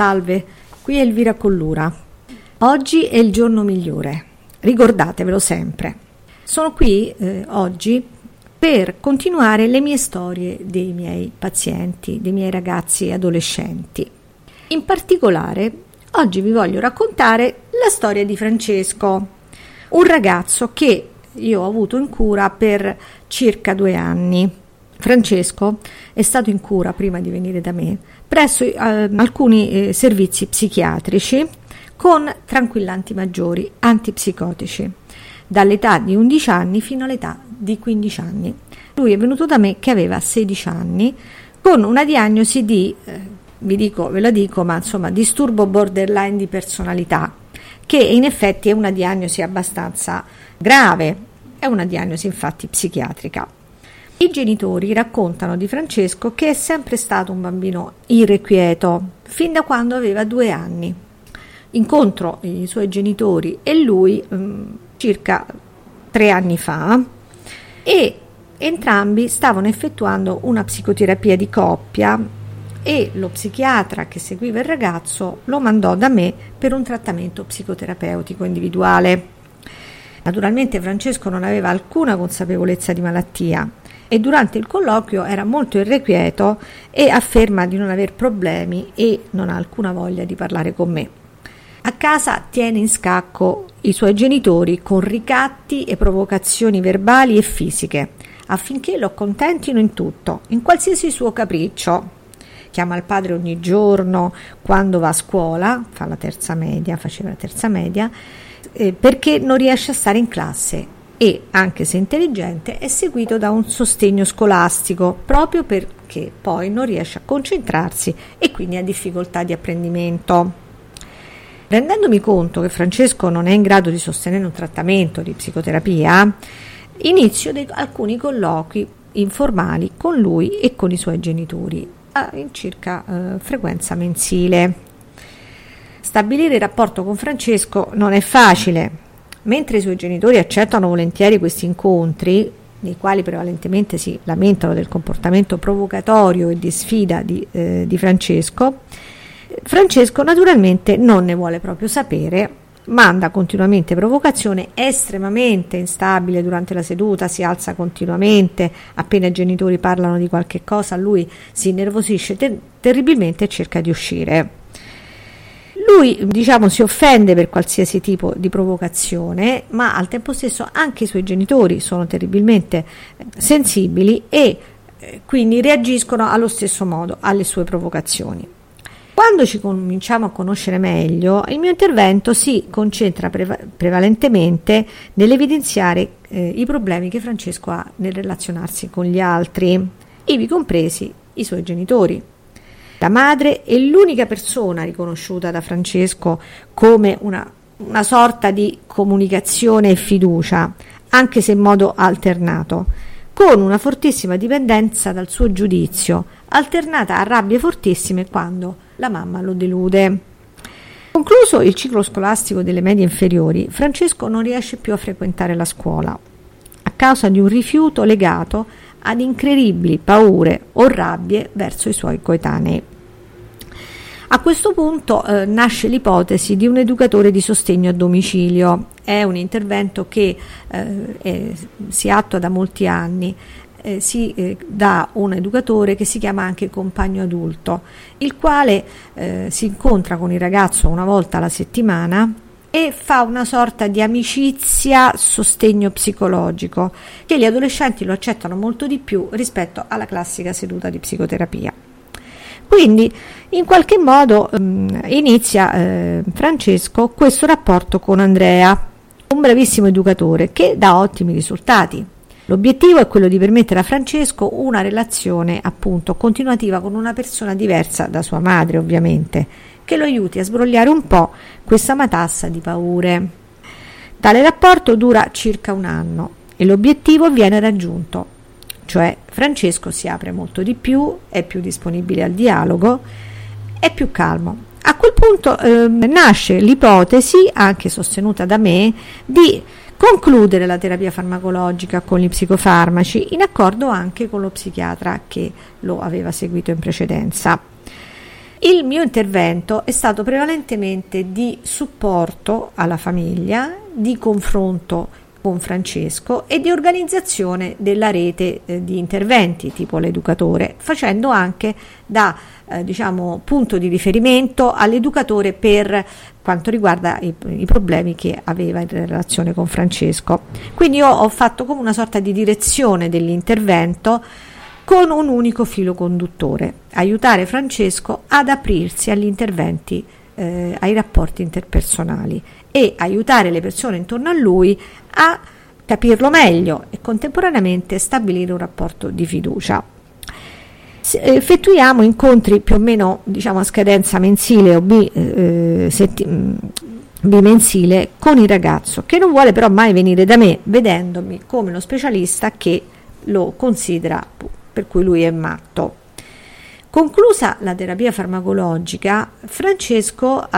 Salve, qui Elvira Collura. Oggi è il giorno migliore, ricordatevelo sempre. Sono qui eh, oggi per continuare le mie storie dei miei pazienti, dei miei ragazzi adolescenti. In particolare, oggi vi voglio raccontare la storia di Francesco, un ragazzo che io ho avuto in cura per circa due anni. Francesco è stato in cura prima di venire da me presso eh, alcuni eh, servizi psichiatrici con tranquillanti maggiori, antipsicotici, dall'età di 11 anni fino all'età di 15 anni. Lui è venuto da me che aveva 16 anni con una diagnosi di, eh, vi dico, ve la dico, ma insomma, disturbo borderline di personalità, che in effetti è una diagnosi abbastanza grave, è una diagnosi infatti psichiatrica. I genitori raccontano di Francesco che è sempre stato un bambino irrequieto, fin da quando aveva due anni. Incontro i suoi genitori e lui mh, mm, circa tre anni fa e entrambi stavano effettuando una psicoterapia di coppia e lo psichiatra che seguiva il ragazzo lo mandò da me per un trattamento psicoterapeutico individuale. Naturalmente Francesco non aveva alcuna consapevolezza di malattia e durante il colloquio era molto irrequieto e afferma di non aver problemi e non ha alcuna voglia di parlare con me. A casa tiene in scacco i suoi genitori con ricatti e provocazioni verbali e fisiche affinché lo accontentino in tutto, in qualsiasi suo capriccio, chiama il padre ogni giorno quando va a scuola, fa la terza media, faceva la terza media, eh, perché non riesce a stare in classe e, anche se intelligente, è seguito da un sostegno scolastico proprio perché poi non riesce a concentrarsi e quindi ha difficoltà di apprendimento. Rendendomi conto che Francesco non è in grado di sostenere un trattamento di psicoterapia, inizio dei, alcuni colloqui informali con lui e con i suoi genitori in circa eh, frequenza mensile. Stabilire il rapporto con Francesco non è facile. Mentre i suoi genitori accettano volentieri questi incontri, nei quali prevalentemente si lamentano del comportamento provocatorio e di sfida di, eh, di Francesco, Francesco naturalmente non ne vuole proprio sapere manda continuamente provocazione, è estremamente instabile durante la seduta, si alza continuamente, appena i genitori parlano di qualche cosa lui si innervosisce ter- terribilmente e cerca di uscire. Lui, diciamo, si offende per qualsiasi tipo di provocazione, ma al tempo stesso anche i suoi genitori sono terribilmente eh, sensibili e eh, quindi reagiscono allo stesso modo alle sue provocazioni. Quando ci cominciamo a conoscere meglio, il mio intervento si concentra preva- prevalentemente nell'evidenziare eh, i problemi che Francesco ha nel relazionarsi con gli altri, ivi compresi i suoi genitori. La madre è l'unica persona riconosciuta da Francesco come una, una sorta di comunicazione e fiducia, anche se in modo alternato, con una fortissima dipendenza dal suo giudizio, alternata a rabbie fortissime quando la mamma lo delude. Concluso il ciclo scolastico delle medie inferiori, Francesco non riesce più a frequentare la scuola a causa di un rifiuto legato ad incredibili paure o rabbie verso i suoi coetanei. A questo punto eh, nasce l'ipotesi di un educatore di sostegno a domicilio. È un intervento che eh, è, si attua da molti anni eh, si eh, dà un educatore che si chiama anche compagno adulto, il quale eh, si incontra con il ragazzo una volta alla settimana e fa una sorta di amicizia sostegno psicologico che gli adolescenti lo accettano molto di più rispetto alla classica seduta di psicoterapia. Quindi in qualche modo ehm, inizia eh, Francesco questo rapporto con Andrea, un bravissimo educatore che dà ottimi risultati. L'obiettivo è quello di permettere a Francesco una relazione appunto continuativa con una persona diversa da sua madre, ovviamente, che lo aiuti a sbrogliare un po' questa matassa di paure. Tale rapporto dura circa un anno e l'obiettivo viene raggiunto, cioè Francesco si apre molto di più, è più disponibile al dialogo, è più calmo. A quel punto eh, nasce l'ipotesi, anche sostenuta da me, di concludere la terapia farmacologica con gli psicofarmaci in accordo anche con lo psichiatra che lo aveva seguito in precedenza. Il mio intervento è stato prevalentemente di supporto alla famiglia, di confronto con Francesco e di organizzazione della rete eh, di interventi tipo l'educatore, facendo anche da eh, diciamo, punto di riferimento all'educatore per quanto riguarda i, i, problemi che aveva in relazione con Francesco. Quindi io ho fatto come una sorta di direzione dell'intervento con un unico filo conduttore, aiutare Francesco ad aprirsi agli interventi, eh, ai rapporti interpersonali e aiutare le persone intorno a lui a capirlo meglio e contemporaneamente stabilire un rapporto di fiducia. Effettuiamo incontri più o meno diciamo, a scadenza mensile o bi, eh, setti, mm, bimensile con il ragazzo che non vuole però mai venire da me vedendomi come lo specialista che lo considera per cui lui è matto. Conclusa la terapia farmacologica, Francesco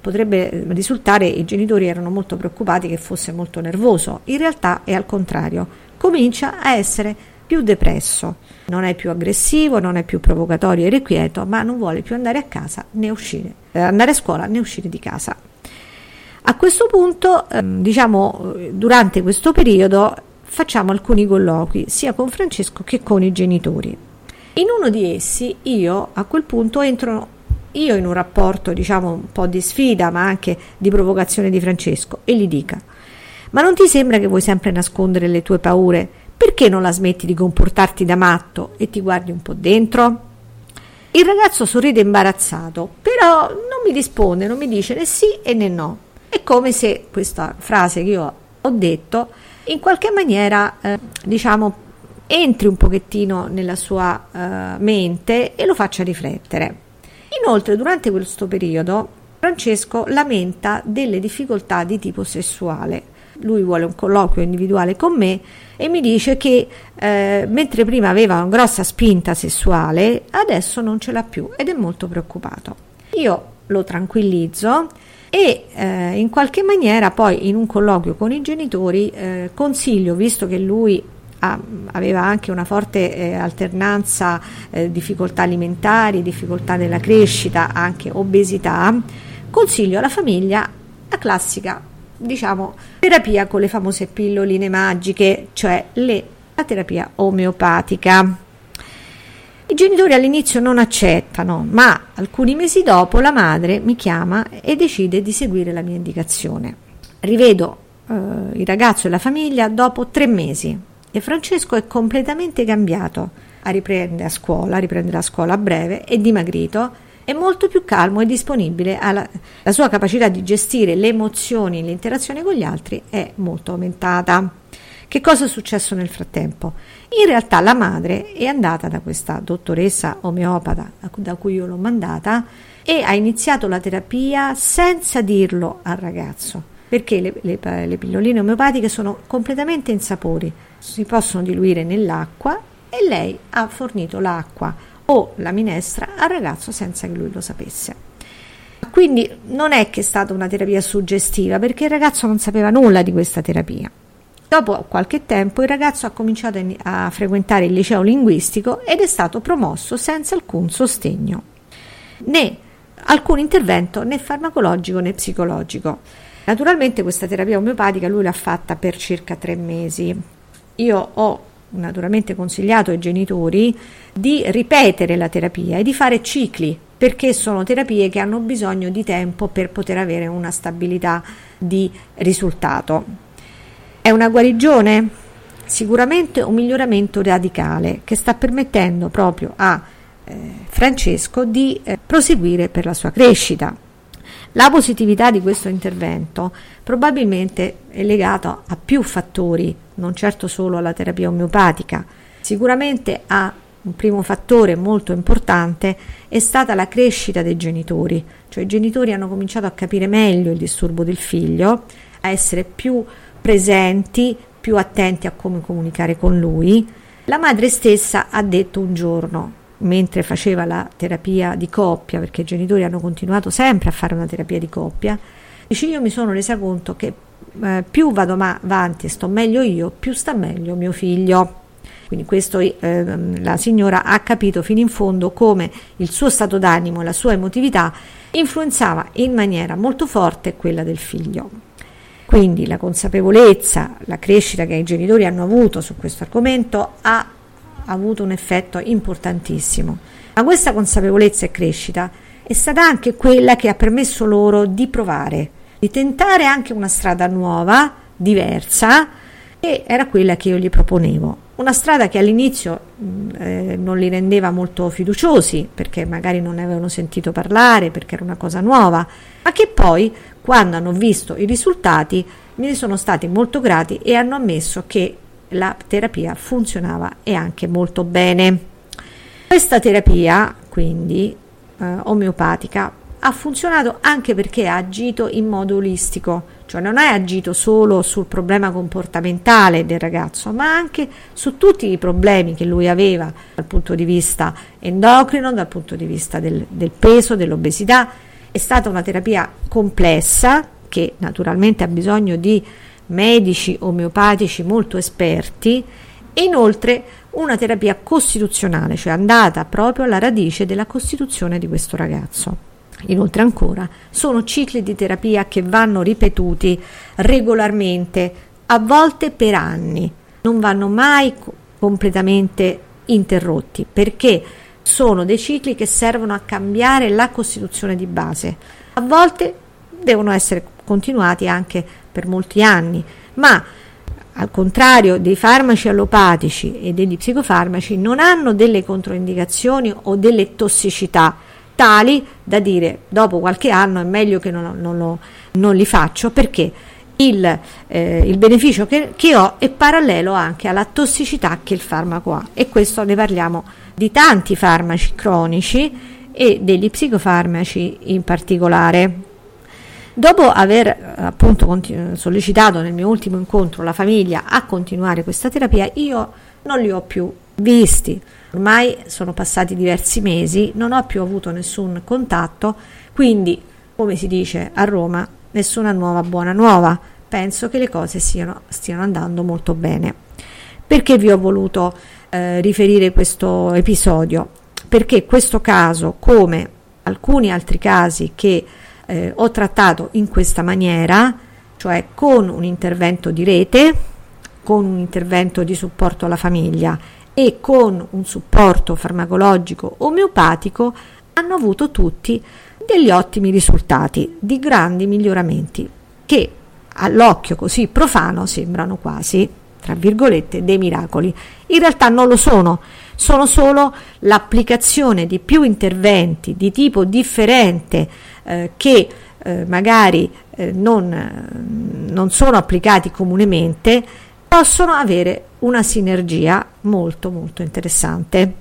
potrebbe risultare i genitori erano molto preoccupati che fosse molto nervoso. In realtà è al contrario, comincia a essere più depresso, non è più aggressivo, non è più provocatorio e irrequieto, ma non vuole più andare a casa né uscire, eh, andare a scuola né uscire di casa. A questo punto, eh, diciamo, durante questo periodo facciamo alcuni colloqui sia con Francesco che con i genitori. In uno di essi io a quel punto entro io in un rapporto diciamo un po' di sfida ma anche di provocazione di Francesco e gli dica ma non ti sembra che vuoi sempre nascondere le tue paure? Perché non la smetti di comportarti da matto e ti guardi un po' dentro? Il ragazzo sorride imbarazzato, però non mi risponde, non mi dice né sì e né no. È come se questa frase che io ho detto in qualche maniera, eh, diciamo, entri un pochettino nella sua eh, mente e lo faccia riflettere. Inoltre, durante questo periodo, Francesco lamenta delle difficoltà di tipo sessuale. Lui vuole un colloquio individuale con me e mi dice che eh, mentre prima aveva una grossa spinta sessuale, adesso non ce l'ha più ed è molto preoccupato. Io lo tranquillizzo e eh, in qualche maniera poi in un colloquio con i genitori eh, consiglio, visto che lui aveva anche una forte eh, alternanza eh, difficoltà alimentari, difficoltà nella crescita, anche obesità, consiglio alla famiglia la classica, diciamo, terapia con le famose pilloline magiche, cioè le, la terapia omeopatica. I genitori all'inizio non accettano, ma alcuni mesi dopo la madre mi chiama e decide di seguire la mia indicazione. Rivedo eh, il ragazzo e la famiglia dopo tre mesi e Francesco è completamente cambiato. A riprende a scuola, riprende la scuola a breve, è dimagrito, è molto più calmo e disponibile, alla, la sua capacità di gestire le emozioni e l'interazione con gli altri è molto aumentata. Che cosa è successo nel frattempo? In realtà la madre è andata da questa dottoressa omeopata da cui io l'ho mandata e ha iniziato la terapia senza dirlo al ragazzo, perché le, le, le pilloline omeopatiche sono completamente insapori, si possono diluire nell'acqua e lei ha fornito l'acqua o la minestra al ragazzo senza che lui lo sapesse. Quindi non è che è stata una terapia suggestiva perché il ragazzo non sapeva nulla di questa terapia. Dopo qualche tempo il ragazzo ha cominciato a frequentare il liceo linguistico ed è stato promosso senza alcun sostegno, né alcun intervento né farmacologico né psicologico. Naturalmente questa terapia omeopatica lui l'ha fatta per circa tre mesi, io ho naturalmente consigliato ai genitori di ripetere la terapia e di fare cicli perché sono terapie che hanno bisogno di tempo per poter avere una stabilità di risultato. È una guarigione? Sicuramente un miglioramento radicale che sta permettendo proprio a eh, Francesco di eh, proseguire per la sua crescita. La positività di questo intervento probabilmente è legata a più fattori, non certo solo alla terapia omeopatica. Sicuramente a un primo fattore molto importante è stata la crescita dei genitori, cioè i genitori hanno cominciato a capire meglio il disturbo del figlio, a essere più presenti, più attenti a come comunicare con lui. La madre stessa ha detto un giorno, mentre faceva la terapia di coppia, perché i genitori hanno continuato sempre a fare una terapia di coppia, dice io mi sono resa conto che eh, più vado avanti e sto meglio io, più sta meglio mio figlio. Quindi questo eh, la signora ha capito fino in fondo come il suo stato d'animo la sua emotività influenzava in maniera molto forte quella del figlio. Quindi la consapevolezza, la crescita che i genitori hanno avuto su questo argomento ha avuto un effetto importantissimo. Ma questa consapevolezza e crescita è stata anche quella che ha permesso loro di provare, di tentare anche una strada nuova, diversa, e era quella che io gli proponevo. Una strada che all'inizio eh, non li rendeva molto fiduciosi, perché magari non ne avevano sentito parlare, perché era una cosa nuova, ma che poi, quando hanno visto i risultati, ne sono stati molto grati e hanno ammesso che la terapia funzionava e anche molto bene. Questa terapia, quindi, eh, omeopatica, ha funzionato anche perché ha agito in modo olistico, cioè non ha agito solo sul problema comportamentale del ragazzo, ma anche su tutti i problemi che lui aveva dal punto di vista endocrino, dal punto di vista del, del peso, dell'obesità. È stata una terapia complessa che naturalmente ha bisogno di medici omeopatici molto esperti e inoltre una terapia costituzionale, cioè andata proprio alla radice della costituzione di questo ragazzo. Inoltre ancora sono cicli di terapia che vanno ripetuti regolarmente, a volte per anni, non vanno mai completamente interrotti perché sono dei cicli che servono a cambiare la costituzione di base. A volte devono essere continuati anche per molti anni, ma al contrario dei farmaci allopatici e degli psicofarmaci non hanno delle controindicazioni o delle tossicità tali da dire dopo qualche anno è meglio che non, non, non li faccio perché il, eh, il beneficio che, che, ho è parallelo anche alla tossicità che il farmaco ha e questo ne parliamo di tanti farmaci cronici e degli psicofarmaci in particolare. Dopo aver appunto continu- sollecitato nel mio ultimo incontro la famiglia a continuare questa terapia, io non li ho più visti. Ormai sono passati diversi mesi, non ho più avuto nessun contatto, quindi, come si dice a Roma, nessuna nuova buona nuova. Penso che le cose siano, stiano andando molto bene. Perché vi ho voluto eh, riferire questo episodio? Perché questo caso, come alcuni altri casi che eh, ho trattato in questa maniera, cioè con un intervento di rete, con un intervento di supporto alla famiglia e con un supporto farmacologico omeopatico hanno avuto tutti degli ottimi risultati, di grandi miglioramenti che all'occhio così profano sembrano quasi, tra virgolette, dei miracoli. In realtà non lo sono, sono solo l'applicazione di più interventi di tipo differente eh, che eh, magari eh, non, non sono applicati comunemente possono avere una sinergia molto molto interessante.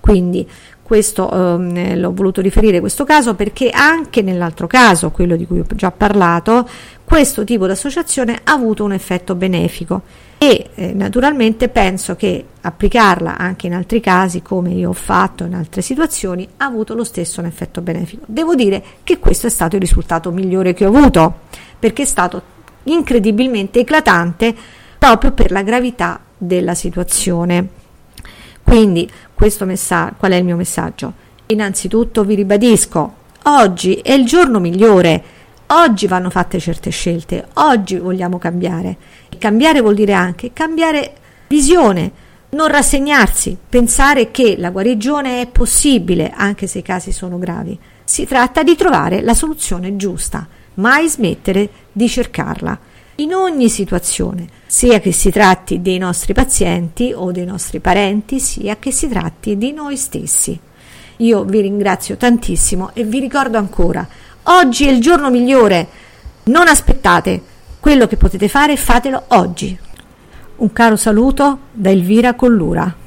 Quindi questo ehm, l'ho voluto riferire questo caso perché anche nell'altro caso, quello di cui ho già parlato, questo tipo di associazione ha avuto un effetto benefico e eh, naturalmente penso che applicarla anche in altri casi, come io ho fatto in altre situazioni, ha avuto lo stesso un effetto benefico. Devo dire che questo è stato il risultato migliore che ho avuto, perché è stato incredibilmente eclatante proprio per la gravità della situazione. Quindi, questo messaggio, qual è il mio messaggio? Innanzitutto vi ribadisco, oggi è il giorno migliore, oggi vanno fatte certe scelte, oggi vogliamo cambiare. E cambiare vuol dire anche cambiare visione, non rassegnarsi, pensare che la guarigione è possibile anche se i casi sono gravi. Si tratta di trovare la soluzione giusta, mai smettere di cercarla in ogni situazione, sia che si tratti dei nostri pazienti o dei nostri parenti, sia che si tratti di noi stessi. Io vi ringrazio tantissimo e vi ricordo ancora, oggi è il giorno migliore, non aspettate, quello che potete fare fatelo oggi. Un caro saluto da Elvira Collura.